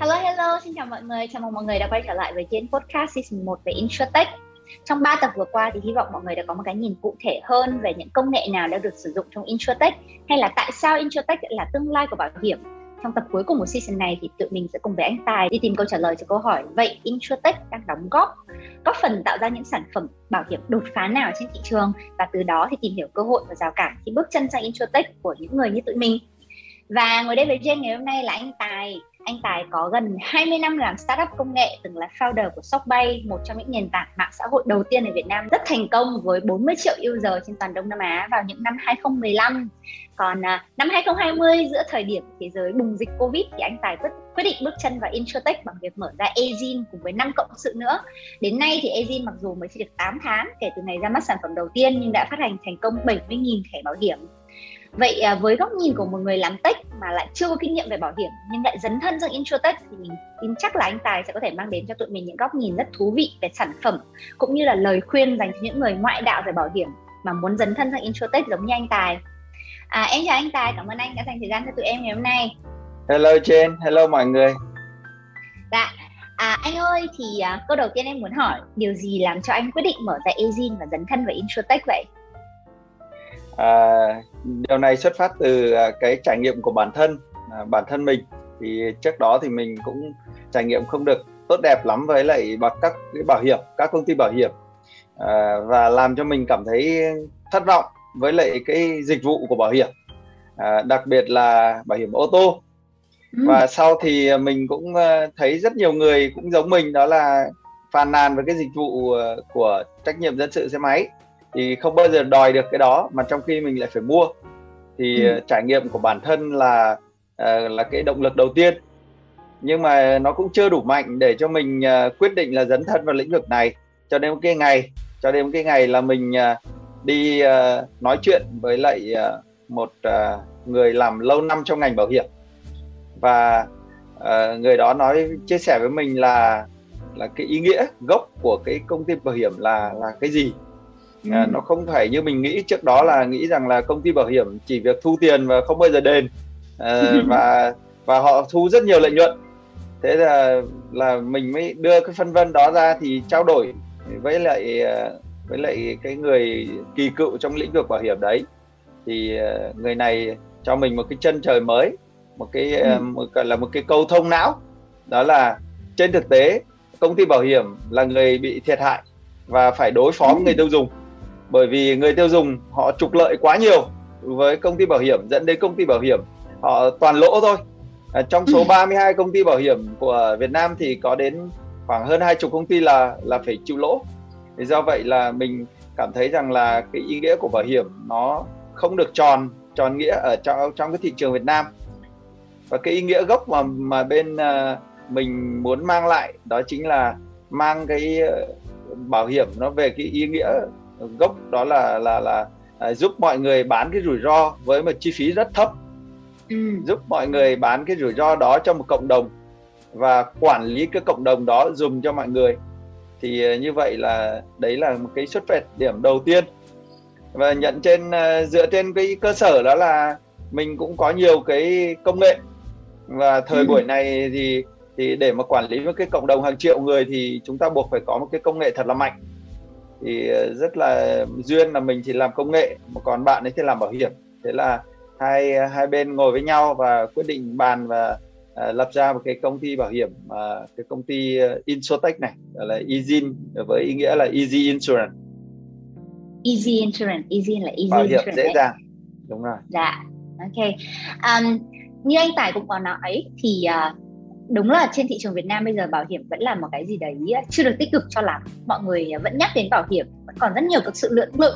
Hello hello, xin chào mọi người, chào mừng mọi người đã quay trở lại với kênh podcast season 1 về InsurTech. Trong 3 tập vừa qua thì hy vọng mọi người đã có một cái nhìn cụ thể hơn về những công nghệ nào đã được sử dụng trong InsurTech hay là tại sao InsurTech là tương lai của bảo hiểm. Trong tập cuối cùng của season này thì tụi mình sẽ cùng với anh Tài đi tìm câu trả lời cho câu hỏi vậy InsurTech đang đóng góp góp phần tạo ra những sản phẩm bảo hiểm đột phá nào trên thị trường và từ đó thì tìm hiểu cơ hội và rào cản khi bước chân sang InsurTech của những người như tụi mình. Và ngồi đây với Jen ngày hôm nay là anh Tài, anh Tài có gần 20 năm làm startup công nghệ, từng là founder của Shopbay, một trong những nền tảng mạng xã hội đầu tiên ở Việt Nam rất thành công với 40 triệu user trên toàn Đông Nam Á vào những năm 2015. Còn à, năm 2020 giữa thời điểm thế giới bùng dịch Covid thì anh Tài quyết, quyết định bước chân vào Introtech bằng việc mở ra Azin cùng với năm cộng sự nữa. Đến nay thì Azin mặc dù mới chỉ được 8 tháng kể từ ngày ra mắt sản phẩm đầu tiên nhưng đã phát hành thành công 70.000 thẻ bảo hiểm vậy à, với góc nhìn của một người làm tech mà lại chưa có kinh nghiệm về bảo hiểm nhưng lại dấn thân sang insurtech thì mình tin chắc là anh tài sẽ có thể mang đến cho tụi mình những góc nhìn rất thú vị về sản phẩm cũng như là lời khuyên dành cho những người ngoại đạo về bảo hiểm mà muốn dấn thân sang insurtech giống như anh tài. À, em chào anh tài cảm ơn anh đã dành thời gian cho tụi em ngày hôm nay. Hello Jen hello mọi người. Dạ À, anh ơi thì à, câu đầu tiên em muốn hỏi điều gì làm cho anh quyết định mở ra Azin và dấn thân vào Insurtech vậy? À, điều này xuất phát từ à, cái trải nghiệm của bản thân à, bản thân mình. Thì trước đó thì mình cũng trải nghiệm không được tốt đẹp lắm với lại các cái bảo hiểm các công ty bảo hiểm. À, và làm cho mình cảm thấy thất vọng với lại cái dịch vụ của bảo hiểm. À, đặc biệt là bảo hiểm ô tô. Ừ. và sau thì mình cũng à, thấy rất nhiều người cũng giống mình đó là phàn nàn về cái dịch vụ à, của trách nhiệm dân sự xe máy thì không bao giờ đòi được cái đó mà trong khi mình lại phải mua. Thì ừ. Ờ, trải nghiệm của bản thân là uh, là cái động lực đầu tiên. Nhưng mà nó cũng chưa đủ mạnh để cho mình uh, quyết định là dấn thân vào lĩnh vực này. Cho đến một cái ngày cho đến một cái ngày là mình đi nói chuyện với lại một người làm lâu năm trong ngành bảo hiểm. Và người đó nói chia sẻ với mình là là cái ý nghĩa gốc của cái công ty bảo hiểm là là cái gì à, ừ. nó không phải như mình nghĩ. Trước đó là nghĩ rằng là công ty bảo hiểm chỉ việc thu tiền và không bao giờ đền. À, và và họ thu rất nhiều lợi nhuận. Thế là là mình mới đưa cái phân vân đó ra thì trao đổi với lại à, với lại cái người kỳ cựu trong lĩnh vực bảo hiểm đấy. Thì người này cho mình một cái chân trời mới một cái ừ. một, là một cái câu thông não. Đó là trên thực tế công ty bảo hiểm là người bị thiệt hại và phải đối phó với người tiêu dùng bởi vì người tiêu dùng họ trục lợi quá nhiều với công ty bảo hiểm dẫn đến công ty bảo hiểm họ toàn lỗ thôi. À, trong số 32 công ty bảo hiểm của Việt Nam thì có đến khoảng hơn hai chục công ty là là phải chịu lỗ. Thì do vậy là mình cảm thấy rằng là cái ý nghĩa của bảo hiểm nó không được tròn tròn nghĩa ở trong trong cái thị trường Việt Nam. Và cái ý nghĩa gốc mà mà bên uh, mình muốn mang lại đó chính là mang cái uh, bảo hiểm nó về cái ý nghĩa gốc đó là là là à, giúp mọi người bán cái rủi ro với một chi phí rất thấp. Ừ. giúp mọi người bán cái rủi ro đó cho một cộng đồng và quản lý cái cộng đồng đó dùng cho mọi người. Thì à, như vậy là đấy là một cái xuất phát điểm đầu tiên. Và nhận trên à, dựa trên cái cơ sở đó là mình cũng có nhiều cái công nghệ. Và thời ừ. buổi này thì thì để mà quản lý một cái cộng đồng hàng triệu người thì chúng ta buộc phải có một cái công nghệ thật là mạnh thì ờ, rất là duyên là mình thì làm công nghệ mà còn bạn ấy thì làm bảo hiểm. Thế là hai hai bên ngồi với nhau và quyết định bàn và uh, lập ra một cái công ty bảo hiểm uh, cái công ty uh, Insurtech này gọi là Easy với ý nghĩa là Easy Insurance. Easy Insurance Easy là Easy bảo hiểm Insurance dễ dàng. Đúng rồi. Dạ ok. Um, như anh Tài cũng có nói thì uh, đúng là trên thị trường Việt Nam bây giờ bảo hiểm vẫn là một cái gì đấy à, chưa được tích cực cho lắm. Mọi người vẫn nhắc đến bảo hiểm vẫn còn rất nhiều các sự lưỡng lự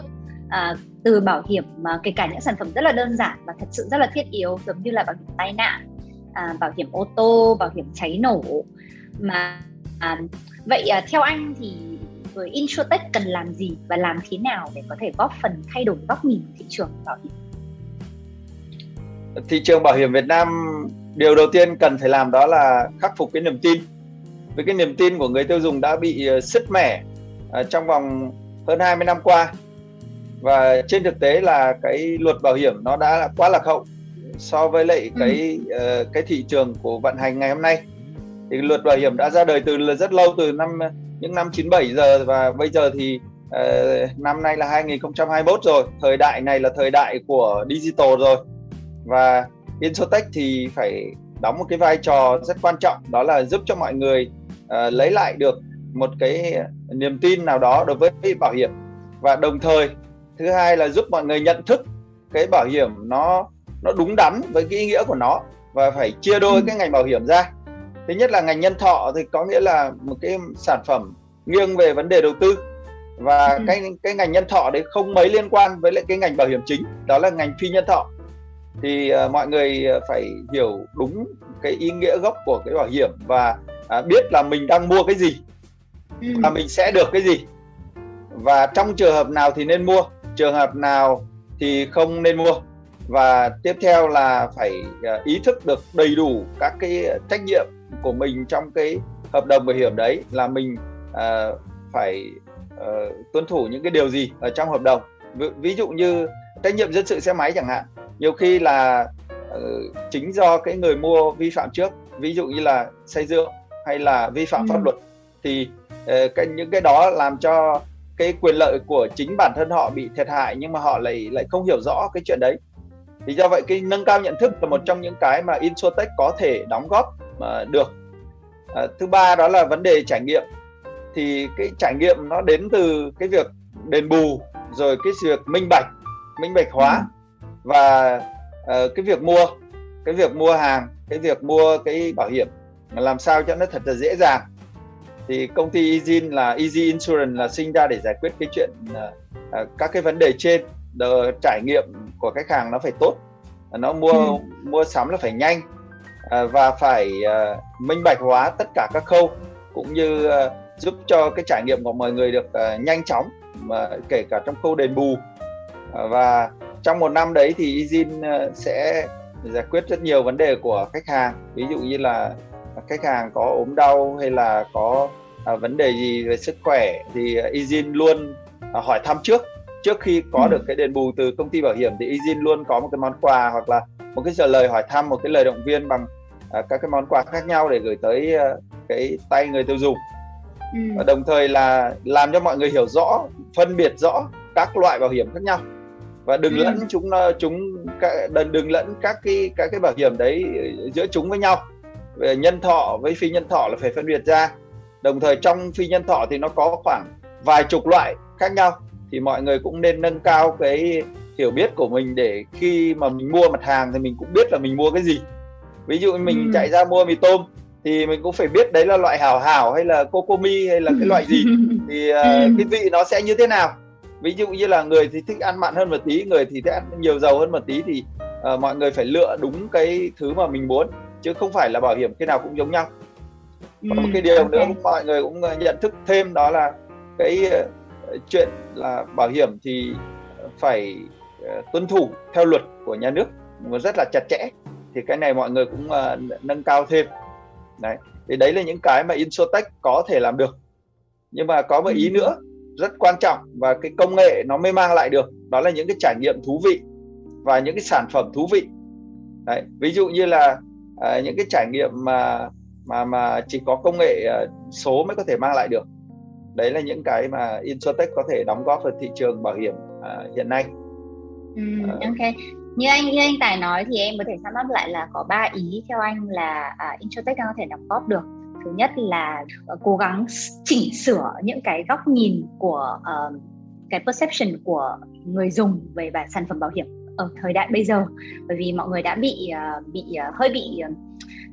à, từ bảo hiểm mà kể cả những sản phẩm rất là đơn giản và thật sự rất là thiết yếu giống như là bảo hiểm tai nạn à, bảo hiểm ô tô bảo hiểm cháy nổ. Mà à, vậy à, theo anh thì với insurtech cần làm gì và làm thế nào để có thể góp phần thay đổi góc nhìn thị trường bảo hiểm? Thị trường bảo hiểm Việt Nam điều đầu tiên cần phải làm đó là khắc phục cái niềm tin. Với cái niềm tin của người tiêu dùng đã bị ờ, sứt mẻ uh, trong vòng hơn 20 năm qua. Và trên thực tế là cái luật bảo hiểm nó đã quá lạc hậu so với lại ừ. cái uh, cái thị trường của vận hành ngày hôm nay. Thì luật bảo hiểm đã ra đời từ rất lâu từ năm những năm 97 giờ và bây giờ thì uh, năm nay là 2021 rồi. Thời đại này là thời đại của digital rồi. Và Insurtech thì phải đóng một cái vai trò rất quan trọng đó là giúp cho mọi người uh, lấy lại được một cái niềm tin nào đó đối với bảo hiểm và đồng thời thứ hai là giúp mọi người nhận thức cái bảo hiểm nó nó đúng đắn với cái ý nghĩa của nó và phải chia đôi ừ. cái ngành bảo hiểm ra thứ nhất là ngành nhân thọ thì có nghĩa là một cái sản phẩm nghiêng về vấn đề đầu tư và ừ. cái cái ngành nhân thọ đấy không mấy liên quan với lại cái ngành bảo hiểm chính đó là ngành phi nhân thọ thì uh, mọi người phải hiểu đúng cái ý nghĩa gốc của cái bảo hiểm và uh, biết là mình đang mua cái gì ừ. và mình sẽ được cái gì. Và trong trường hợp nào thì nên mua trường hợp nào thì không nên mua. Và tiếp theo là phải ý thức được đầy đủ các cái trách nhiệm của mình trong cái hợp đồng bảo hiểm đấy là mình uh, phải uh, tuân thủ những cái điều gì ở trong hợp đồng. Ví, ví dụ như trách nhiệm dân sự xe máy chẳng hạn nhiều khi là uh, chính do cái người mua vi phạm trước ví dụ như là xây dựng hay là vi phạm ừ. pháp luật thì uh, cái những cái đó làm cho cái quyền lợi của chính bản thân họ bị thiệt hại nhưng mà họ lại lại không hiểu rõ cái chuyện đấy thì do vậy cái nâng cao nhận thức là một trong những cái mà Insurtech có thể đóng góp mà được à, thứ ba đó là vấn đề trải nghiệm thì cái trải nghiệm nó đến từ cái việc đền bù rồi cái việc minh bạch minh bạch hóa ừ. Và uh, cái việc mua cái việc mua hàng cái việc mua cái bảo hiểm mà làm sao cho nó thật là dễ dàng. Thì công ty Ezin là Easy Insurance là sinh ra để giải quyết cái chuyện uh, uh, các cái vấn đề trên. Đờ, trải nghiệm của khách hàng nó phải tốt nó mua ừ. mua sắm là phải nhanh uh, và phải uh, minh bạch hóa tất cả các khâu cũng như uh, giúp cho cái trải nghiệm của mọi người được uh, nhanh chóng mà kể cả trong khâu đền bù. Uh, và trong một năm đấy thì Ezin uh, sẽ giải quyết rất nhiều vấn đề của khách hàng ví dụ như là khách hàng có ốm đau hay là có à, vấn đề gì về sức khỏe thì Ezin luôn à, hỏi thăm trước trước khi có ừ. được cái đền bù từ công ty bảo hiểm thì Ezin luôn có một cái món quà hoặc là một cái trả lời hỏi thăm một cái lời động viên bằng à, các cái món quà khác nhau để gửi tới à, cái tay người tiêu dùng ừ. và đồng thời là làm cho mọi người hiểu rõ phân biệt rõ các loại bảo hiểm khác nhau và đừng ừ. lẫn chúng chúng đừng, đừng lẫn các cái các cái bảo hiểm đấy giữa chúng với nhau. Về nhân thọ với phi nhân thọ là phải phân biệt ra. Đồng thời trong phi nhân thọ thì nó có khoảng vài chục loại khác nhau. Thì mọi người cũng nên nâng cao cái hiểu biết của mình để khi mà mình mua mặt hàng thì mình cũng biết là mình mua cái gì. Ví dụ mình ừ. chạy ra mua mì tôm thì mình cũng phải biết đấy là loại hảo hảo hay là cocomi hay là cái loại gì. Thì uh, cái vị nó sẽ như thế nào ví dụ như là người thì thích ăn mặn hơn một tí người thì thích ăn nhiều dầu hơn một tí thì uh, mọi người phải lựa đúng cái thứ mà mình muốn chứ không phải là bảo hiểm cái nào cũng giống nhau và một cái điều okay. nữa mọi người cũng nhận thức thêm đó là cái chuyện là bảo hiểm thì phải uh, tuân thủ theo luật của nhà nước rất là chặt chẽ thì cái này mọi người cũng uh, nâng cao thêm đấy thì đấy là những cái mà Insurtech có thể làm được nhưng mà có một ý ừ. nữa rất quan trọng và cái công nghệ nó mới mang lại được đó là những cái trải nghiệm thú vị và những cái sản phẩm thú vị đấy ví dụ như là uh, những cái trải nghiệm mà mà mà chỉ có công nghệ uh, số mới có thể mang lại được đấy là những cái mà Insurtech có thể đóng góp vào thị trường bảo hiểm uh, hiện nay. Ừ, uh, ok. Như anh như anh Tài nói thì em có thể sum up lại là có ba ý theo anh là uh, Insurtech có thể đóng góp được. Thứ nhất là ờ, cố gắng chỉnh sửa những cái góc nhìn của uh, cái perception của người dùng về bản sản phẩm bảo hiểm ở thời đại bây giờ. Bởi vì mọi người đã bị uh, bị uh, hơi bị uh,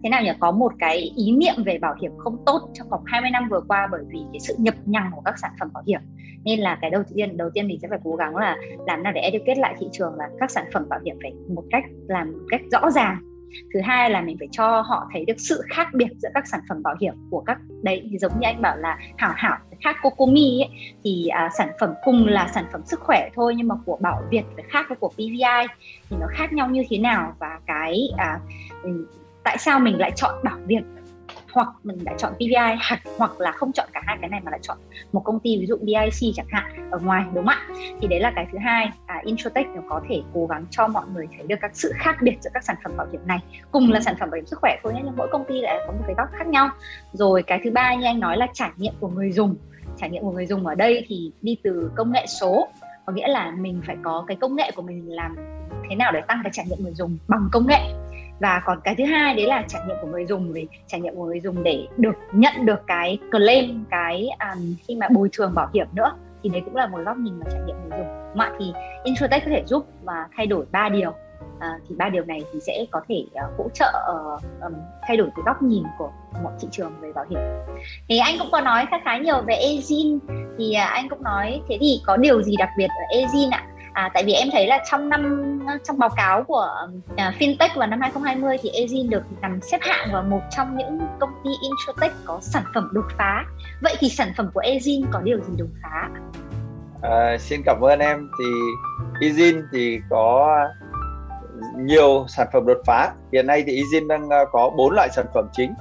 thế nào nhỉ? Có một cái ý niệm về bảo hiểm không tốt trong vòng 20 năm vừa qua bởi vì cái sự nhập nhằng của các sản phẩm bảo hiểm. Nên là cái đầu tiên đầu tiên mình sẽ phải cố gắng là làm nào để educate lại thị trường là các sản phẩm bảo hiểm phải một cách làm một cách rõ ràng thứ hai là mình phải cho họ thấy được sự khác biệt giữa các sản phẩm bảo hiểm của các đấy thì giống như anh bảo là hảo hảo khác Cocomi ấy, thì à, sản phẩm cùng là sản phẩm sức khỏe thôi nhưng mà của Bảo Việt phải khác với của PVI thì nó khác nhau như thế nào và cái à, ừ, tại sao mình lại chọn bảo việt hoặc mình đã chọn PVI hoặc hoặc là không chọn cả hai cái này mà lại chọn một công ty ví dụ BIC chẳng hạn ở ngoài đúng không ạ? Thì đấy là cái thứ hai. À, Introtech nó có thể cố gắng cho mọi người thấy được các sự khác biệt giữa các sản phẩm bảo hiểm này. Cùng là sản phẩm bảo hiểm sức khỏe thôi nhưng mỗi công ty lại có một cái góc khác nhau. Rồi cái thứ ba như anh nói là trải nghiệm của người dùng. Trải nghiệm của người dùng ở đây thì đi từ công nghệ số có nghĩa là mình phải có cái công nghệ của mình làm thế nào để tăng cái trải nghiệm người dùng bằng công nghệ và còn cái thứ hai đấy là trải nghiệm của người dùng về trải nghiệm của người dùng để được nhận được cái claim cái um, khi mà bồi thường bảo hiểm nữa thì đấy cũng là một góc nhìn mà trải nghiệm người dùng. Mà thì insurtech có thể giúp và thay đổi ba điều. À, thì ba điều này thì sẽ có thể uh, hỗ trợ uh, um, thay đổi cái góc nhìn của mọi thị trường về bảo hiểm. Thì anh cũng có nói khá khá nhiều về Ezin thì uh, anh cũng nói thế thì có điều gì đặc biệt ở Ezin ạ? À, tại vì em thấy là trong năm trong báo cáo của uh, fintech vào năm 2020 thì Ezin được nằm xếp hạng vào một trong những công ty insurtech có sản phẩm đột phá. Vậy thì sản phẩm của Ezin có điều gì đột phá? À, xin cảm ơn em. Thì Ezin thì có nhiều sản phẩm đột phá. Hiện nay thì Ezin đang à, có bốn loại sản phẩm chính.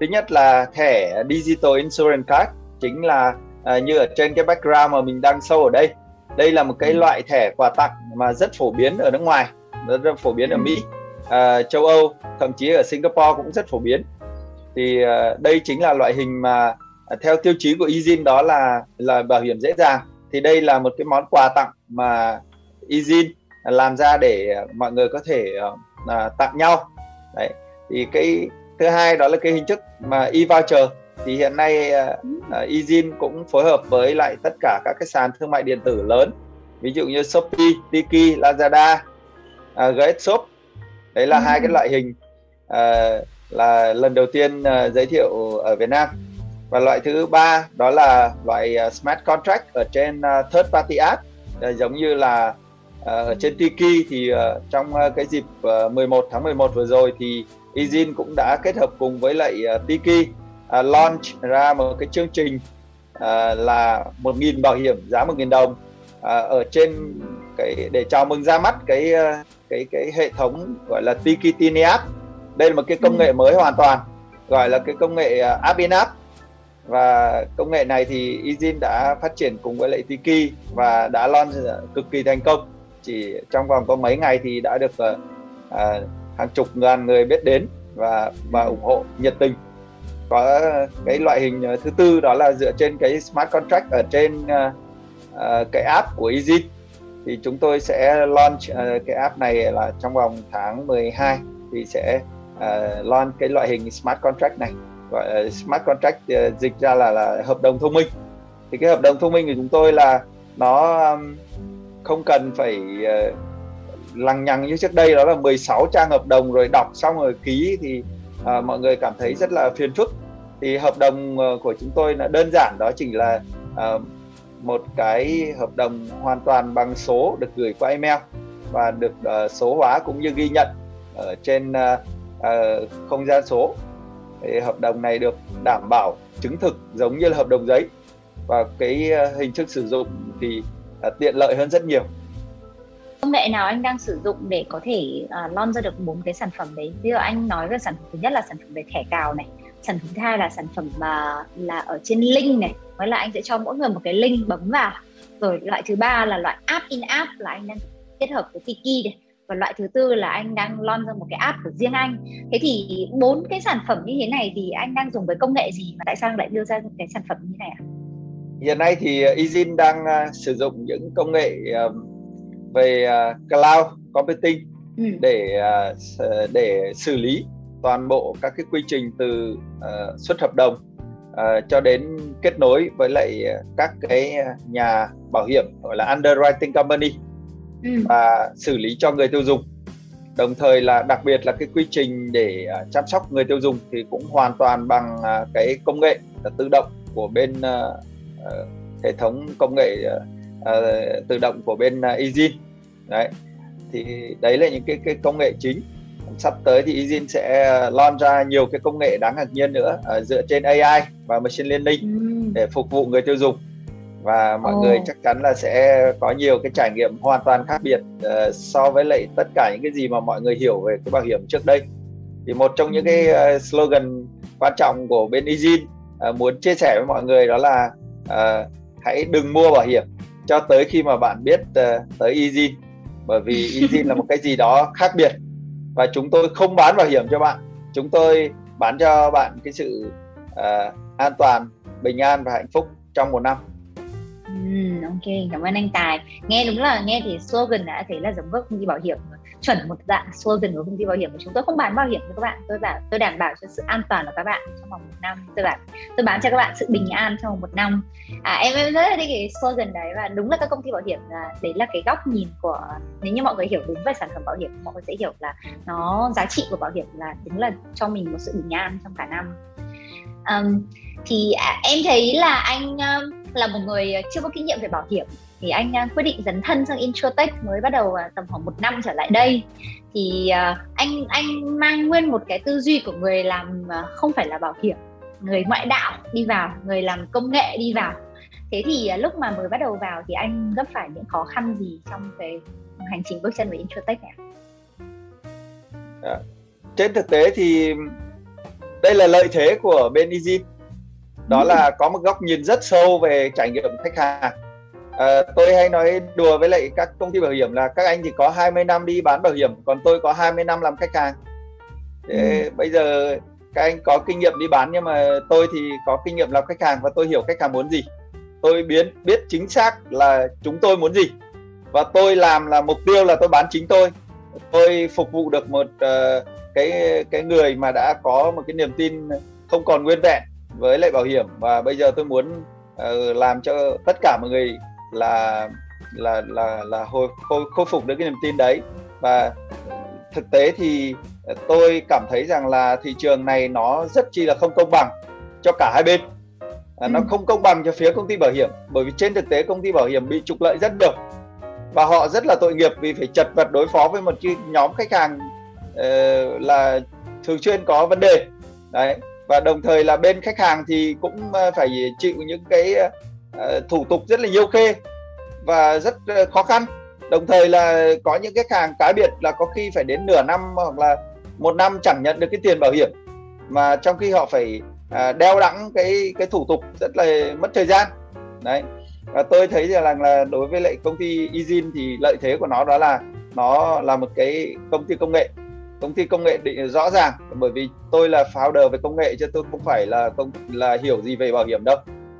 Thứ nhất là thẻ Digital Insurance Card, chính là uh, như ở trên cái background mà mình đang show ở đây đây là một cái ừ. loại thẻ quà tặng mà rất phổ biến ở nước ngoài rất, rất phổ biến ở ừ. Mỹ à, châu Âu thậm chí ở Singapore cũng rất phổ biến thì à, đây chính là loại hình mà à, theo tiêu chí của Ezin đó là là bảo hiểm dễ dàng thì đây là một cái món quà tặng mà Ezin làm ra để mọi người có thể à, tặng nhau đấy thì cái thứ hai đó là cái hình thức mà e-voucher thì hiện nay Ezin cũng phối hợp với lại tất cả các cái sàn thương mại điện tử lớn ví dụ như Shopee, Tiki, Lazada, uh, GS Shop đấy là ừ. hai cái loại hình uh, là lần đầu tiên uh, giới thiệu ở Việt Nam. Và loại thứ ba đó là loại uh, smart contract ở trên uh, third party app. Uh, giống như là uh, ở trên Tiki thì uh, trong uh, cái dịp uh, 11 tháng 11 vừa rồi thì Ezin cũng đã kết hợp cùng với lại uh, Tiki uh, launch ra một cái chương trình uh, là 1.000 bảo hiểm giá 1.000 đồng. Uh, ở trên cái để chào mừng ra mắt cái cái cái hệ thống gọi là Tiki app. Đây là một cái công nghệ ừ. mới hoàn toàn gọi là cái công nghệ app in app. Và công nghệ này thì Ezin đã phát triển cùng với lại Tiki và đã launch cực kỳ thành công. Chỉ trong vòng có mấy ngày thì đã được uh, uh, hàng chục ngàn người biết đến và và ủng hộ nhiệt tình có cái loại hình ờ, thứ tư đó là dựa trên cái smart contract ở trên uh, cái app của Easy. Thì chúng tôi sẽ launch uh, cái app này là trong vòng tháng 12 thì sẽ uh, launch cái loại hình smart contract này. Gọi là smart contract uh, dịch ra là là hợp đồng thông minh. Thì cái hợp đồng thông minh của chúng tôi là nó um, không cần phải uh, lằng nhằng như trước đây đó là 16 trang hợp đồng rồi đọc xong rồi ký thì à, mọi người cảm thấy rất là phiền phức. Thì hợp đồng ờ, của chúng tôi là đơn giản đó chỉ là à, một cái hợp đồng hoàn toàn bằng số được gửi qua email và được uh, số hóa cũng như ghi nhận ở trên uh, uh, không gian số. Thì hợp đồng này được đảm bảo chứng thực giống như là hợp đồng giấy và cái uh, hình thức sử dụng thì uh, tiện lợi hơn rất nhiều công nghệ nào anh đang sử dụng để có thể à, uh, lon ra được bốn cái sản phẩm đấy? Ví dụ anh nói về sản phẩm thứ nhất là sản phẩm về thẻ cào này sản phẩm thứ hai là sản phẩm mà là ở trên link này nói là anh sẽ cho mỗi người một cái link bấm vào. Rồi loại thứ ba là loại app in app là anh đang kết hợp với Tiki này và loại thứ tư là anh đang lon ra một cái app của riêng anh. Thế thì bốn cái sản phẩm như thế này thì anh đang dùng với công nghệ gì mà tại sao lại đưa ra những cái sản phẩm như thế này ạ? Hiện nay thì Izin đang à, sử dụng những công nghệ về uh, cloud computing ừ. để uh, để xử lý toàn bộ các cái quy trình từ uh, xuất hợp đồng uh, cho đến kết nối với lại các cái nhà bảo hiểm gọi là underwriting company ừ. và xử lý cho người tiêu dùng đồng thời là đặc biệt là cái quy trình để uh, chăm sóc người tiêu dùng thì cũng hoàn toàn bằng uh, cái công nghệ uh, tự động của bên uh, uh, hệ thống công nghệ tự động của bên Ezin đấy. Thì đấy là những cái cái công nghệ chính. Sắp tới thì Ezin sẽ launch ra nhiều cái công nghệ đáng ngạc nhiên nữa uh, dựa trên AI và machine learning ừ. để phục vụ người tiêu dùng. Và mọi oh. người chắc chắn là sẽ có nhiều cái trải nghiệm hoàn toàn khác biệt uh, so với lại tất cả những cái gì mà mọi người hiểu về cái bảo hiểm trước đây. Thì một trong những cái uh, slogan quan trọng của bên Ezin uh, muốn chia sẻ với mọi người đó là uh, hãy đừng mua bảo hiểm cho tới khi mà bạn biết uh, tới Ezin bởi vì Ezin là một cái gì đó khác biệt. Và chúng tôi không bán bảo hiểm cho bạn. Chúng tôi bán cho bạn cái sự uh, an toàn bình an và hạnh phúc trong một năm. Ừ, ok cảm ơn anh Tài. Nghe đúng là nghe thì slogan đã thấy là giống với công ty bảo hiểm chuẩn một dạng slogan của công ty bảo hiểm của chúng tôi. Không bán bảo hiểm cho các bạn tôi bảo tôi đảm bảo cho sự an toàn của các bạn trong vòng một năm. Tôi bảo tôi bán cho các bạn sự bình an trong vòng một năm. À, em em rất là thích cái slogan đấy và đúng là các công ty bảo hiểm là đấy là cái góc nhìn của nếu như mọi người hiểu đúng về sản phẩm bảo hiểm mọi người sẽ hiểu là nó giá trị của bảo hiểm là đúng là cho mình một sự bình an trong cả năm. Um, thì à, em thấy là anh um, là một người chưa có kinh nghiệm về bảo hiểm thì anh uh, quyết định dấn thân sang Introtech mới bắt đầu uh, tầm khoảng một năm trở lại đây. Thì uh, anh anh mang nguyên một cái tư duy của người làm không phải là bảo hiểm người ngoại đạo đi vào người làm công nghệ đi vào. Thế thì lúc mà mới bắt đầu vào thì anh gặp phải những khó khăn gì trong cái hành trình bước chân về Introtech này à, trên thực tế thì đây là lợi thế của bên Easy. Đó là có một góc nhìn rất sâu về trải nghiệm khách hàng à, tôi hay nói đùa với lại các công ty bảo hiểm là các anh thì có 20 năm đi bán bảo hiểm còn tôi có 20 năm làm khách hàng. Thế ừ. bây giờ các anh có kinh nghiệm đi bán nhưng mà tôi thì có kinh nghiệm làm khách hàng và tôi hiểu khách hàng muốn gì. Tôi biến biết chính xác là chúng tôi muốn gì. Và tôi làm là mục tiêu là tôi bán chính tôi. Tôi phục vụ được một uh, cái cái người mà đã có một cái niềm tin không còn nguyên vẹn với lại bảo hiểm. Và bây giờ tôi muốn uh, làm cho tất cả mọi người là là là là hồi khôi, khôi phục được cái niềm tin đấy. Và thực tế thì tôi cảm thấy rằng là thị trường này nó rất chi là không công bằng cho cả hai bên. À, ừ. nó không công bằng cho phía công ty bảo hiểm bởi vì trên thực tế công ty bảo hiểm bị trục lợi rất nhiều. Và họ rất là tội nghiệp vì phải chật vật đối phó với một cái nhóm khách hàng uh, là thường xuyên có vấn đề. Đấy và đồng thời là bên khách hàng thì cũng ờ, phải chịu những cái Ờ, thủ tục rất là nhiều khê và rất ờ, khó khăn. Đồng thời là có những khách hàng cá biệt là có khi phải đến nửa năm hoặc là một năm chẳng nhận được cái tiền bảo hiểm, mà trong khi họ phải à, đeo đẳng cái cái thủ tục rất là mất thời gian. Đấy. Và tôi thấy rằng là đối với lại công ty Ezin thì lợi thế của nó đó là nó là một cái công ty công nghệ. Công ty công nghệ định, rõ ràng, bởi vì tôi là founder về công nghệ chứ tôi không phải là công, là hiểu gì về bảo hiểm đâu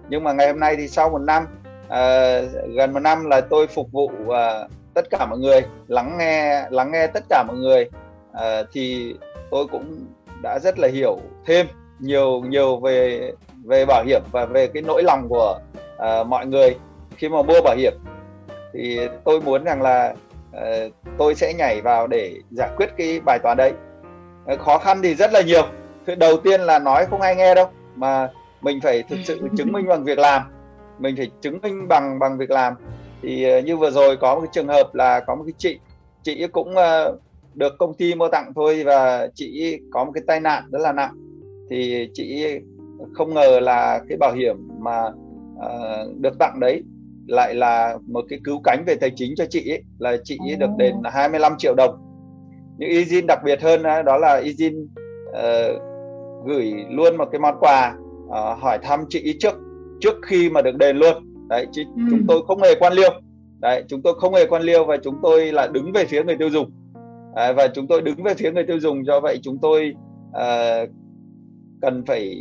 nhưng mà ngày hôm nay thì sau một năm uh, gần một năm là tôi phục vụ uh, tất cả mọi người lắng nghe lắng nghe tất cả mọi người uh, thì tôi cũng đã rất là hiểu thêm nhiều nhiều về về bảo hiểm và về cái nỗi lòng của uh, mọi người khi mà mua bảo hiểm. Thì tôi muốn rằng là tôi sẽ nhảy vào để giải quyết cái bài toán đấy. Khó khăn thì rất là nhiều. Đầu tiên là nói không ai nghe đâu mà mình phải thực sự chứng minh bằng việc làm. Mình phải chứng minh bằng bằng việc làm. Thì ờ, như vừa rồi có một cái trường hợp là có một cái chị chị cũng được công ty mua tặng thôi và chị có một cái tai nạn rất là nặng. Thì chị không ngờ là cái bảo hiểm mà uh, được tặng đấy lại là một cái cứu cánh về tài chính cho chị ấy, là chị ấy được đền 25 triệu đồng. Nhưng Izin đặc biệt hơn đó là Izin uh, gửi luôn một cái món quà uh, hỏi thăm chị trước trước khi mà được đền luôn. Đấy chị, ừ. chúng tôi không hề quan liêu. Đấy chúng tôi không hề quan liêu và chúng tôi là đứng về phía người tiêu dùng. Đấy, và chúng tôi đứng về phía người tiêu dùng do vậy chúng tôi uh, cần phải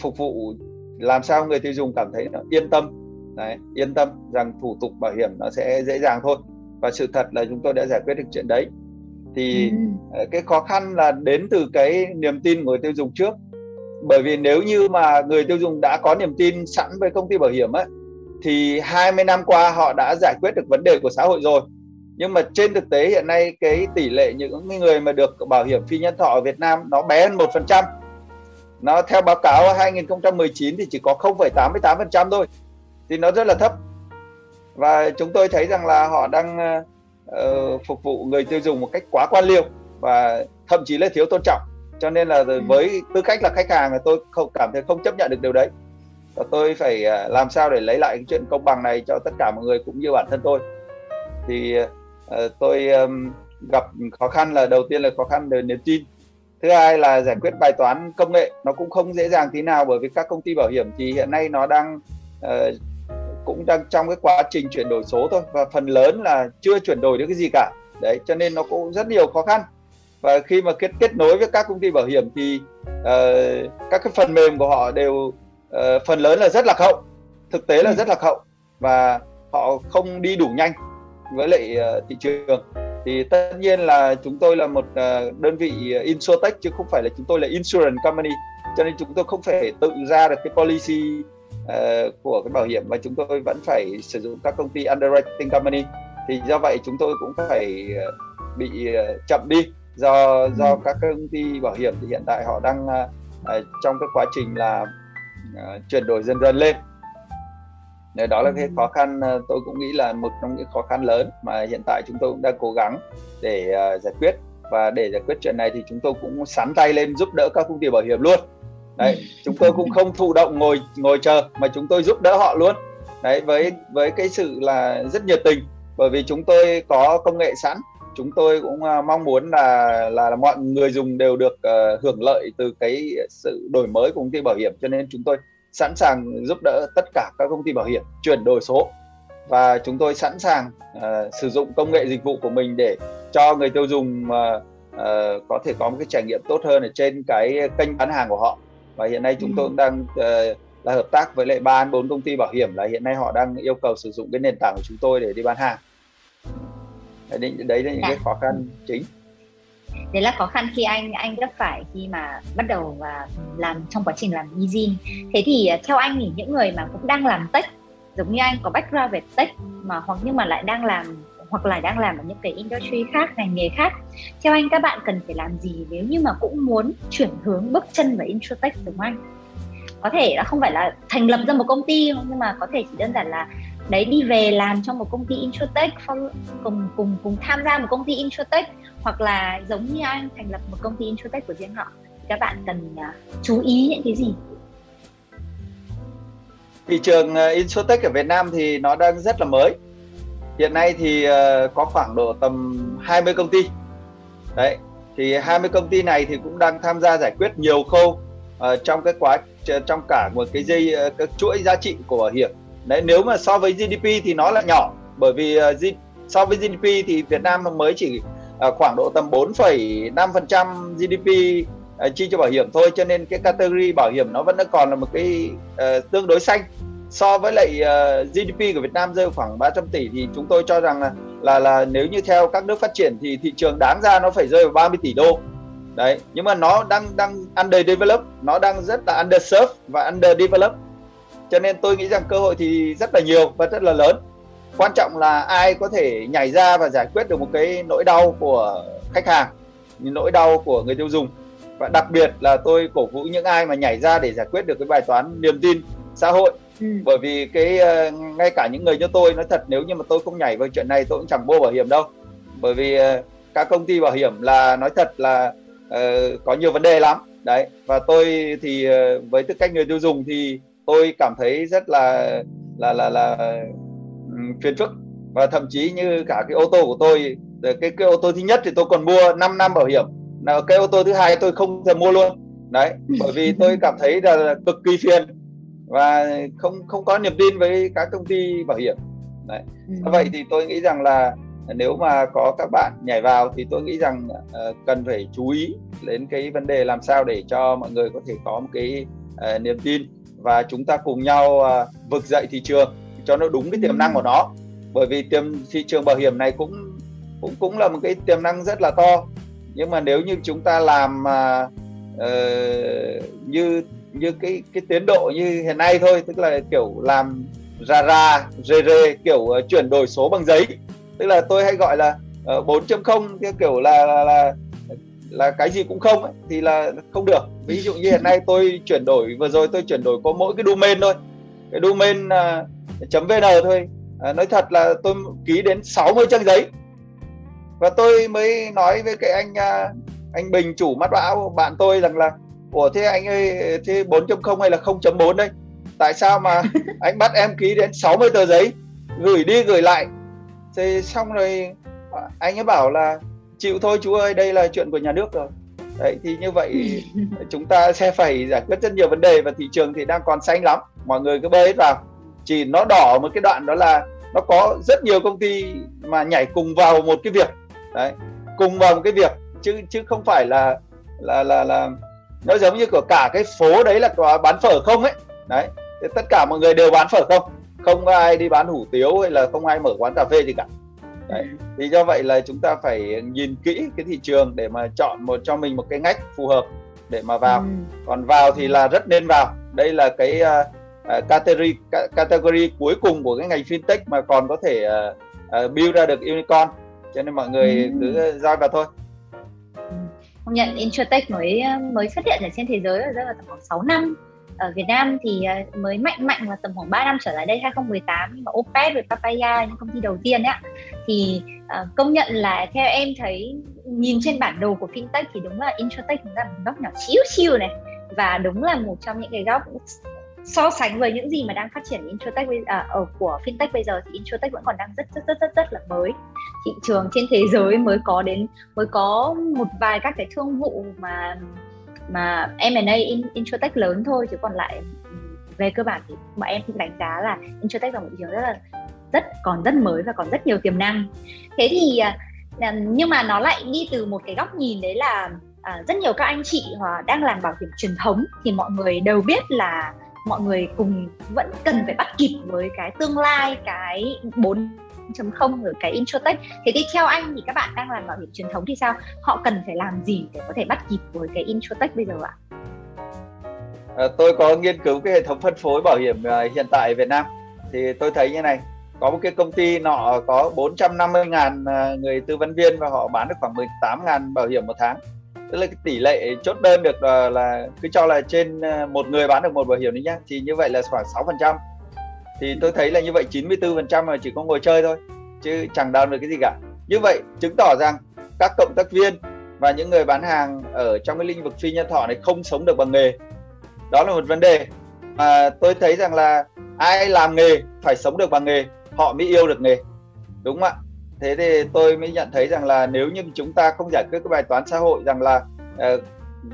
phục vụ làm sao người tiêu dùng cảm thấy yên tâm. Đấy, yên tâm rằng thủ tục bảo hiểm nó sẽ dễ dàng thôi. Và sự thật là chúng tôi đã giải quyết được chuyện đấy. Thì ừ. cái khó khăn là đến từ cái niềm tin của người tiêu dùng trước bởi vì nếu như mà người tiêu dùng đã có niềm tin sẵn với công ty bảo hiểm ấy thì 20 năm qua họ đã giải quyết được vấn đề của xã hội rồi. Nhưng mà trên thực tế hiện nay cái tỷ lệ những người mà được bảo hiểm phi nhân thọ ở Việt Nam nó bé hơn một phần trăm. Nó theo báo cáo 2019 thì chỉ có 0,88% thôi thì nó rất là thấp. Và chúng tôi thấy rằng là họ đang uh, phục vụ người tiêu dùng một cách quá quan liêu và thậm chí là thiếu tôn trọng cho nên là ừ. với tư cách là khách hàng tôi không cảm thấy không chấp nhận được điều đấy. Và tôi phải uh, làm sao để lấy lại cái chuyện công bằng này cho tất cả mọi người cũng như bản thân tôi. Thì uh, tôi um, gặp khó khăn là đầu tiên là khó khăn về niềm tin. Thứ hai là giải quyết bài toán công nghệ nó cũng không dễ dàng tí nào bởi vì các công ty bảo hiểm thì hiện nay nó đang uh, cũng đang trong cái quá trình chuyển đổi số thôi. Và phần lớn là chưa chuyển đổi được cái gì cả. Đấy cho nên nó cũng rất nhiều khó khăn và khi mà kết kết nối với các công ty bảo hiểm thì uh, các cái phần mềm của họ đều uh, phần lớn là rất là hậu thực tế là ừ. rất là hậu và họ không đi đủ nhanh với lại uh, thị trường. Thì tất nhiên là chúng tôi là một uh, đơn vị insurtech chứ không phải là chúng tôi là insurance company. Cho nên chúng tôi không thể tự ra được cái policy uh, của cái bảo hiểm và chúng tôi vẫn phải sử dụng các công ty underwriting company. Thì do vậy chúng tôi cũng phải uh, bị uh, chậm đi do do ừ. các công ty bảo hiểm thì hiện tại họ đang uh, trong cái quá trình là uh, chuyển đổi dần dần lên. Đấy, đó là cái ừ. khó khăn tôi cũng nghĩ là một trong những khó khăn lớn mà hiện tại chúng tôi cũng đang cố gắng để uh, giải quyết. Và để giải quyết chuyện này thì chúng tôi cũng sắn tay lên giúp đỡ các công ty bảo hiểm luôn. Đấy chúng tôi cũng không thụ động ngồi ngồi chờ mà chúng tôi giúp đỡ họ luôn. Đấy với với cái sự là rất nhiệt tình bởi vì chúng tôi có công nghệ sẵn chúng tôi cũng uh, mong muốn là, là là mọi người dùng đều được uh, hưởng lợi từ cái sự đổi mới của công ty bảo hiểm. Cho nên chúng tôi sẵn sàng giúp đỡ tất cả các công ty bảo hiểm chuyển đổi số. Và chúng tôi sẵn sàng uh, sử dụng công nghệ dịch vụ của mình để cho người tiêu dùng uh, uh, có thể có một cái trải nghiệm tốt hơn ở trên cái kênh bán hàng của họ. Và hiện nay chúng tôi cũng đang uh, là hợp tác với lại ba bốn công ty bảo hiểm là hiện nay họ đang yêu cầu sử dụng cái nền tảng của chúng tôi để đi bán hàng đấy, đấy là những cái dạ. khó khăn chính. Đấy là khó khăn khi anh anh gặp phải khi mà bắt đầu và làm trong quá trình làm Ezin thế thì ờ, theo anh thì những người mà cũng đang làm tech giống như anh có background về tech mà hoặc nhưng mà lại đang làm hoặc là đang làm ở những cái industry khác ngành nghề khác theo anh các bạn cần phải làm gì nếu như mà cũng muốn chuyển hướng bước chân vào insurtech đúng không anh? Có thể là không phải là thành lập ra một công ty nhưng mà có thể chỉ đơn giản là đấy đi về làm trong một công ty insurtech cùng cùng cùng tham gia một công ty insurtech hoặc là giống như anh thành lập một công ty insurtech của riêng họ. Các bạn cần uh, chú ý những cái gì? Thị trường à, uh, insurtech ở Việt Nam thì nó đang rất là mới. Hiện nay thì uh, có khoảng độ tầm 20 công ty. Đấy thì 20 công ty này thì cũng đang tham gia giải quyết nhiều khâu uh, trong cái quá trong cả một cái dây uh, cái chuỗi giá trị của bảo hiểm đấy nếu mà so với GDP thì nó là nhỏ. Bởi vì uh, so với GDP thì Việt Nam mới chỉ uh, khoảng độ tầm 4,5% GDP uh, chi cho bảo hiểm thôi. Cho nên cái category bảo hiểm nó vẫn còn là một cái uh, tương đối xanh. So với lại uh, GDP của Việt Nam rơi khoảng 300 tỷ thì chúng tôi cho rằng là là là nếu như theo các nước phát triển thì thị trường đáng ra nó phải rơi vào 30 tỷ đô. Đấy nhưng mà nó đang đang underdeveloped nó đang rất là underserved và underdeveloped cho nên tôi nghĩ rằng cơ hội thì rất là nhiều và rất là lớn. Quan trọng là ai có thể nhảy ra và giải quyết được một cái nỗi đau của khách hàng nỗi đau của người tiêu dùng. Và đặc biệt là tôi cổ vũ những ai mà nhảy ra để giải quyết được cái bài toán niềm tin xã hội. Ừ. bởi vì cái uh, ngay cả những người như tôi nói thật nếu như mà tôi không nhảy vào chuyện này tôi cũng chẳng mua bảo hiểm đâu. Bởi vì uh, các công ty bảo hiểm là nói thật là uh, có nhiều vấn đề lắm. Đấy và tôi thì uh, với tư cách người tiêu dùng thì tôi cảm thấy rất là là là là phiền phức. Và thậm chí như cả cái ô tô của tôi cái cái ô tô thứ nhất thì tôi còn mua 5 năm bảo hiểm. Là cái ô tô thứ hai tôi không thể mua luôn. Đấy bởi vì tôi cảm thấy là cực kỳ phiền và không không có niềm tin với các công ty bảo hiểm. Đấy. Ừ. vậy thì tôi nghĩ rằng là nếu mà có các bạn nhảy vào thì tôi nghĩ rằng uh, cần phải chú ý đến cái vấn đề làm sao để cho mọi người có thể có một cái uh, niềm tin và chúng ta cùng nhau uh, vực dậy thị trường cho nó đúng cái tiềm năng của nó. Bởi vì tiềm thị trường bảo hiểm này cũng cũng cũng là một cái tiềm năng rất là to. Nhưng mà nếu như chúng ta làm uh, như như cái cái tiến độ như hiện nay thôi tức là kiểu làm ra ra rê rê kiểu uh, chuyển đổi số bằng giấy tức là tôi hay gọi là uh, 4.0 cái kiểu là, là là là cái gì cũng không ấy, thì là không được. Ví dụ như hiện nay tôi chuyển đổi vừa rồi tôi chuyển đổi có mỗi cái domain thôi. Cái domain uh, .vn thôi. Uh, nói thật là tôi ký đến 60 trang giấy. Và tôi mới nói với cái anh uh, anh Bình chủ mắt bão bạn tôi rằng là Ủa thế anh ơi thế 4.0 hay là 0.4 đây tại sao mà anh bắt em ký đến 60 tờ giấy? Gửi đi gửi lại. Thì xong rồi anh ấy bảo là chịu thôi chú ơi đây là chuyện của nhà nước rồi. Đấy thì như vậy chúng ta sẽ phải giải quyết rất nhiều vấn đề và thị trường thì đang còn xanh lắm. Mọi người cứ bơi vào. Chỉ nó đỏ một cái đoạn đó là nó có rất nhiều công ty mà nhảy cùng vào một cái việc. Đấy cùng vào một cái việc. Chứ chứ không phải là là là là nó giống như của cả cái phố đấy là có bán phở không ấy. Đấy tất cả mọi người đều bán phở không? Không ai đi bán hủ tiếu hay là không ai mở quán cà phê gì cả đấy. thì do vậy là chúng ta phải nhìn kỹ cái thị trường để mà chọn một cho mình một cái ngách phù hợp để mà vào. Ừ. còn vào thì là rất nên vào. Đây là cái uh, category category cuối cùng của cái ngành fintech mà còn có thể uh, uh, build ra được unicorn. Cho nên mọi người ừ. cứ roi vào thôi. Công nhận Insurtech mới mới xuất hiện ở trên thế giới ở là tầm khoảng 6 năm. Ở Việt Nam thì mới mạnh mạnh là tầm khoảng 3 năm trở lại đây 2018 nhưng mà Opet với Papaya những công ty đầu tiên ấy thì uh, công nhận là theo em thấy nhìn trên bản đồ của fintech thì đúng là Insurtech chúng ta một góc nhỏ xíu xíu này. Và đúng là một trong những cái góc so sánh với những gì mà đang phát triển insurtech à, ở của fintech bây giờ thì insurtech vẫn còn đang rất rất rất rất rất là mới. Thị trường trên thế giới mới có đến mới có một vài các cái thương vụ mà mà M&A in, insurtech lớn thôi chứ còn lại về cơ bản thì mà em cũng đánh giá là insurtech là một thị trường rất là rất còn rất mới và còn rất nhiều tiềm năng. Thế thì à, à, nhưng mà nó lại đi từ một cái góc nhìn đấy là à, rất nhiều các anh chị đang làm bảo hiểm truyền thống thì mọi người đều biết là mọi người cùng vẫn cần phải bắt kịp với cái tương lai cái 4.0 rồi cái introtech. Thế thì theo anh thì các bạn đang làm bảo hiểm truyền thống thì sao? Họ cần phải làm gì để có thể bắt kịp với cái introtech bây giờ ạ? À, tôi có nghiên cứu cái hệ thống phân phối bảo hiểm à, hiện tại ở Việt Nam. Thì tôi thấy như này có một cái công ty nọ có 450.000 à, người tư vấn viên và họ bán được khoảng 18.000 bảo hiểm một tháng. Tức là cái tỷ lệ chốt đơn được là, là cứ cho là trên à, một người bán được một bảo hiểm đấy nhá thì như vậy là khoảng 6 phần trăm. Thì tôi thấy là như vậy 94 phần trăm mà chỉ có ngồi chơi thôi chứ chẳng đào được cái gì cả. Như vậy chứng tỏ rằng các cộng tác viên và những người bán hàng ở trong cái lĩnh vực phi nhân thọ này không sống được bằng nghề. Đó là một vấn đề mà tôi thấy rằng là ai làm nghề phải sống được bằng nghề họ mới yêu được nghề. Đúng không ạ? Thế thì tôi mới nhận thấy rằng là nếu như chúng ta không giải quyết cái bài toán xã hội rằng là uh,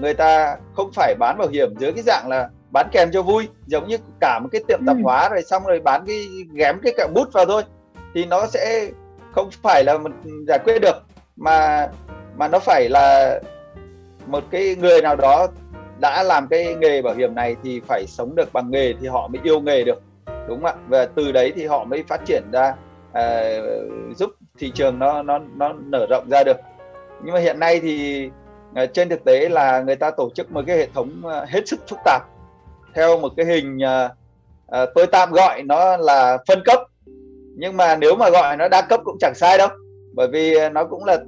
người ta không phải bán bảo hiểm dưới cái dạng là bán kèm cho vui giống như cả một cái tiệm tạp ừ. hóa rồi xong rồi bán cái ghém cái cạo bút vào thôi thì nó sẽ không phải là một giải quyết được. Mà mà nó phải là một cái người nào đó đã làm cái nghề bảo hiểm này thì phải sống được bằng nghề thì họ mới yêu nghề được đúng không ạ? Và từ đấy thì họ mới phát triển ra à, giúp thị trường nó nó nó nở rộng ra được. Nhưng mà hiện nay thì à, trên thực tế là người ta tổ chức một cái hệ thống à, hết sức phức tạp. Theo một cái hình à, à, tôi tạm gọi nó là phân cấp. Nhưng mà nếu mà gọi nó đa cấp cũng chẳng sai đâu. Bởi vì nó cũng là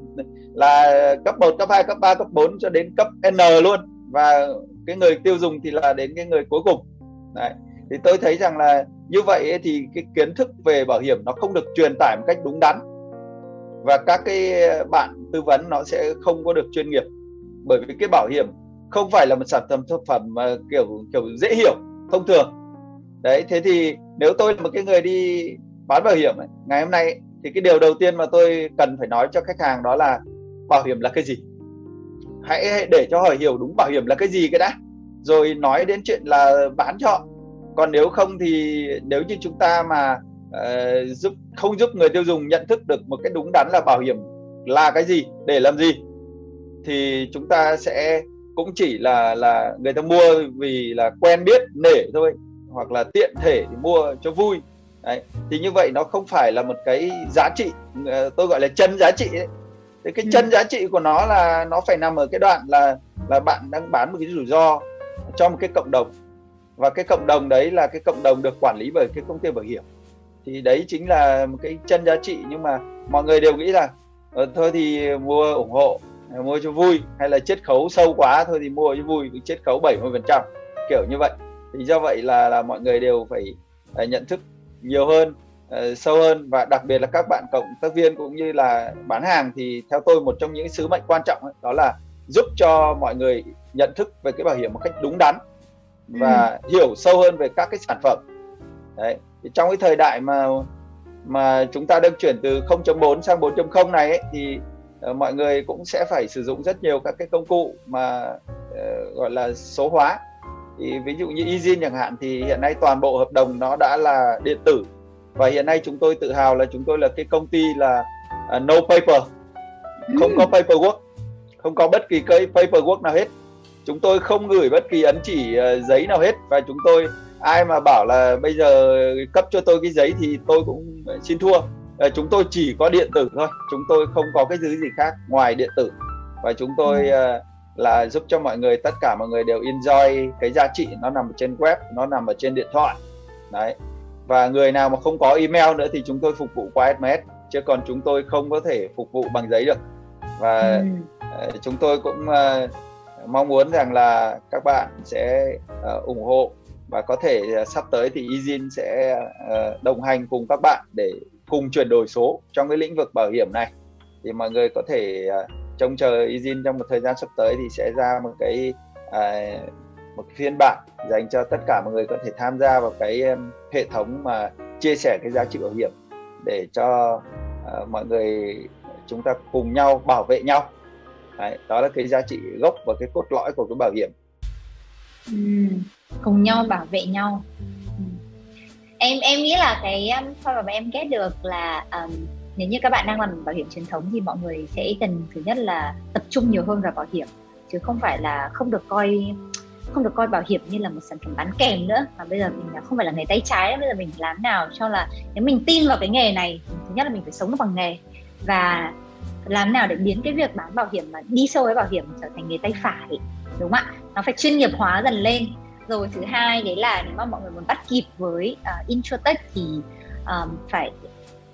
là cấp 1, cấp 2, cấp 3, cấp 4 cho đến cấp N luôn. Và cái người tiêu dùng thì là đến cái người cuối cùng. Đấy. thì tôi thấy rằng là như vậy thì cái kiến thức về bảo hiểm nó không được truyền tải một cách đúng đắn. Và các cái bạn tư vấn nó sẽ không có được chuyên nghiệp. Bởi vì cái bảo hiểm không phải là một sản phẩm thực phẩm mà kiểu kiểu dễ hiểu thông thường. Đấy thế thì nếu tôi là một cái người đi bán bảo hiểm ấy, ngày hôm nay thì cái điều đầu tiên mà tôi cần phải nói cho khách hàng đó là bảo hiểm là cái gì? Hãy để cho họ hiểu đúng bảo hiểm là cái gì cái đã. Rồi nói đến chuyện là bán cho họ còn nếu không thì nếu như chúng ta mà uh, giúp không giúp người tiêu dùng nhận thức được một cái đúng đắn là bảo hiểm là cái gì để làm gì thì chúng ta sẽ cũng chỉ là là người ta mua vì là quen biết nể thôi hoặc là tiện thể thì mua cho vui. Đấy thì như vậy nó không phải là một cái giá trị ờ, tôi gọi là chân giá trị đấy thì cái ừ. chân giá trị của nó là nó phải nằm ở cái đoạn là là bạn đang bán một cái rủi ro cho một cái cộng đồng và cái cộng đồng đấy là cái cộng đồng được quản lý bởi cái công ty bảo hiểm. Thì đấy chính là một cái chân giá trị nhưng mà mọi người đều nghĩ là ờ, thôi thì mua ủng hộ mua cho vui hay là chiết khấu sâu quá thôi thì mua cho vui chiết khấu 70 phần trăm kiểu như vậy. Thì do vậy là là mọi người đều phải uh, nhận thức nhiều hơn uh, sâu hơn. Và đặc biệt là các bạn cộng tác viên cũng như là bán hàng thì theo tôi một trong những sứ mệnh quan trọng ấy, đó là giúp cho mọi người nhận thức về cái bảo hiểm một cách đúng đắn và ừ. hiểu sâu hơn về các cái sản phẩm. Đấy thì trong cái thời đại mà mà chúng ta đang chuyển từ 0.4 sang 4.0 này ấy, thì uh, mọi người cũng sẽ phải sử dụng rất nhiều các cái công cụ mà uh, gọi là số hóa. Thì ví dụ như Ezin chẳng hạn thì hiện nay toàn bộ hợp đồng nó đã là điện tử. Và hiện nay chúng tôi tự hào là chúng tôi là cái công ty là uh, no paper. Không có paperwork không có bất kỳ cái paperwork nào hết chúng tôi không gửi bất kỳ ấn chỉ uh, giấy nào hết và chúng tôi ai mà bảo là bây giờ cấp cho tôi cái giấy thì tôi cũng xin thua. Uh, chúng tôi chỉ có điện tử thôi chúng tôi không có cái thứ gì khác ngoài điện tử. Và chúng tôi uh, là giúp cho mọi người tất cả mọi người đều enjoy cái giá trị nó nằm ở trên web nó nằm ở trên điện thoại. Đấy. Và người nào mà không có email nữa thì chúng tôi phục vụ qua SMS chứ còn chúng tôi không có thể phục vụ bằng giấy được. Và ừ. chúng tôi cũng mong muốn rằng là các bạn sẽ uh, ủng hộ và có thể uh, sắp tới thì izin sẽ uh, đồng hành cùng các bạn để cùng chuyển đổi số trong cái lĩnh vực bảo hiểm này. Thì mọi người có thể uh, trông chờ izin trong một thời gian sắp tới thì sẽ ra một cái uh, một phiên bản dành cho tất cả mọi người có thể tham gia vào cái um, hệ thống mà chia sẻ cái giá trị bảo hiểm để cho uh, mọi người chúng ta cùng nhau bảo vệ nhau. Đấy, đó là cái giá trị gốc và cái cốt lõi của cái bảo hiểm. Ừ, cùng nhau bảo vệ nhau. Ừ. em em nghĩ là cái um, thôi mà em ghét được là um, nếu như các bạn đang làm bảo hiểm truyền thống thì mọi người sẽ cần thứ nhất là tập trung nhiều hơn vào bảo hiểm chứ không phải là không được coi không được coi bảo hiểm như là một sản phẩm bán kèm nữa. Mà bây giờ mình không phải là nghề tay trái bây giờ mình làm nào cho là nếu mình tin vào cái nghề này thứ nhất là mình phải sống được bằng nghề. Và làm nào để biến cái việc bán bảo hiểm mà đi sâu với bảo hiểm trở thành nghề tay phải đúng không ạ? Nó phải chuyên nghiệp hóa dần lên. Rồi thứ hai đấy là nếu mà mọi người muốn bắt kịp với uh, introtech thì um, phải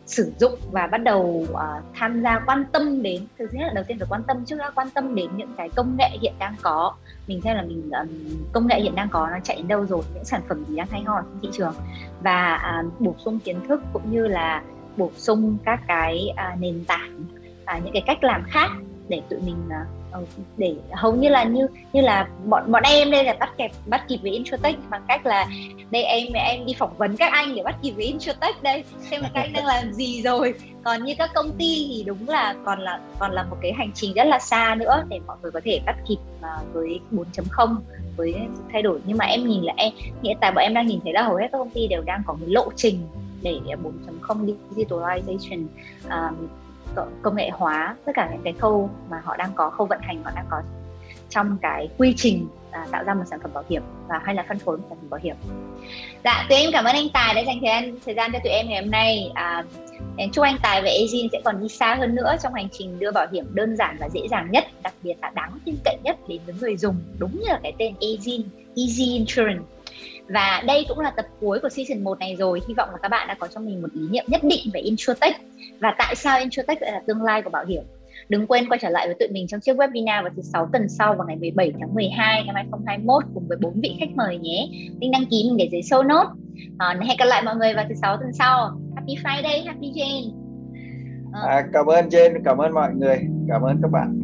sử dụng và bắt đầu uh, tham gia quan tâm đến thứ nhất là đầu tiên phải quan tâm trước đã quan tâm đến những cái công nghệ hiện đang có. Mình xem là mình um, công nghệ hiện đang có nó chạy đến đâu rồi những sản phẩm gì đang hay ho trên thị trường. Và uh, bổ sung kiến thức cũng như là bổ sung các cái uh, nền tảng à, những cái cách làm khác để tụi mình uh, để hầu như là như như là bọn bọn em đây là bắt kịp bắt kịp với Introtech bằng cách là đây em em đi phỏng vấn các anh để bắt kịp với Introtech đây xem là các anh đang làm gì rồi. Còn như các công ty thì đúng là còn là còn là một cái hành trình rất là xa nữa để mọi người có thể bắt kịp uh, với 4.0 với thay đổi. Nhưng mà em nhìn là em hiện tại bọn em đang nhìn thấy là hầu hết các công ty đều đang có một lộ trình để à, 4.0 digitalization um, công nghệ hóa tất cả những cái khâu mà họ đang có khâu vận hành họ đang có trong cái quy trình à, tạo ra một sản phẩm bảo hiểm và hay là phân phối một sản phẩm bảo hiểm. Dạ, tụi em cảm ơn anh Tài đã dành thời gian thời gian cho tụi em ngày hôm nay. À, chúc anh Tài và Ezin sẽ còn đi xa hơn nữa trong hành trình đưa bảo hiểm đơn giản và dễ dàng nhất, đặc biệt là đáng tin cậy nhất đến với người dùng, đúng như là cái tên Ezin, Easy Insurance và đây cũng là tập cuối của season 1 này rồi hy vọng là các bạn đã có cho mình một ý niệm nhất định về insurtech và tại sao insurtech lại là tương lai của bảo hiểm Đừng quên quay trở lại với tụi mình trong chiếc webinar vào thứ sáu tuần sau vào ngày 17 tháng 12 năm 2021 cùng với bốn vị khách mời nhé. Link đăng ký mình để dưới show note. À, ờ, hẹn gặp lại mọi người vào thứ sáu tuần sau. Happy Friday, Happy Jane. Ờ. À, cảm ơn Jane, cảm ơn mọi người, cảm ơn các bạn.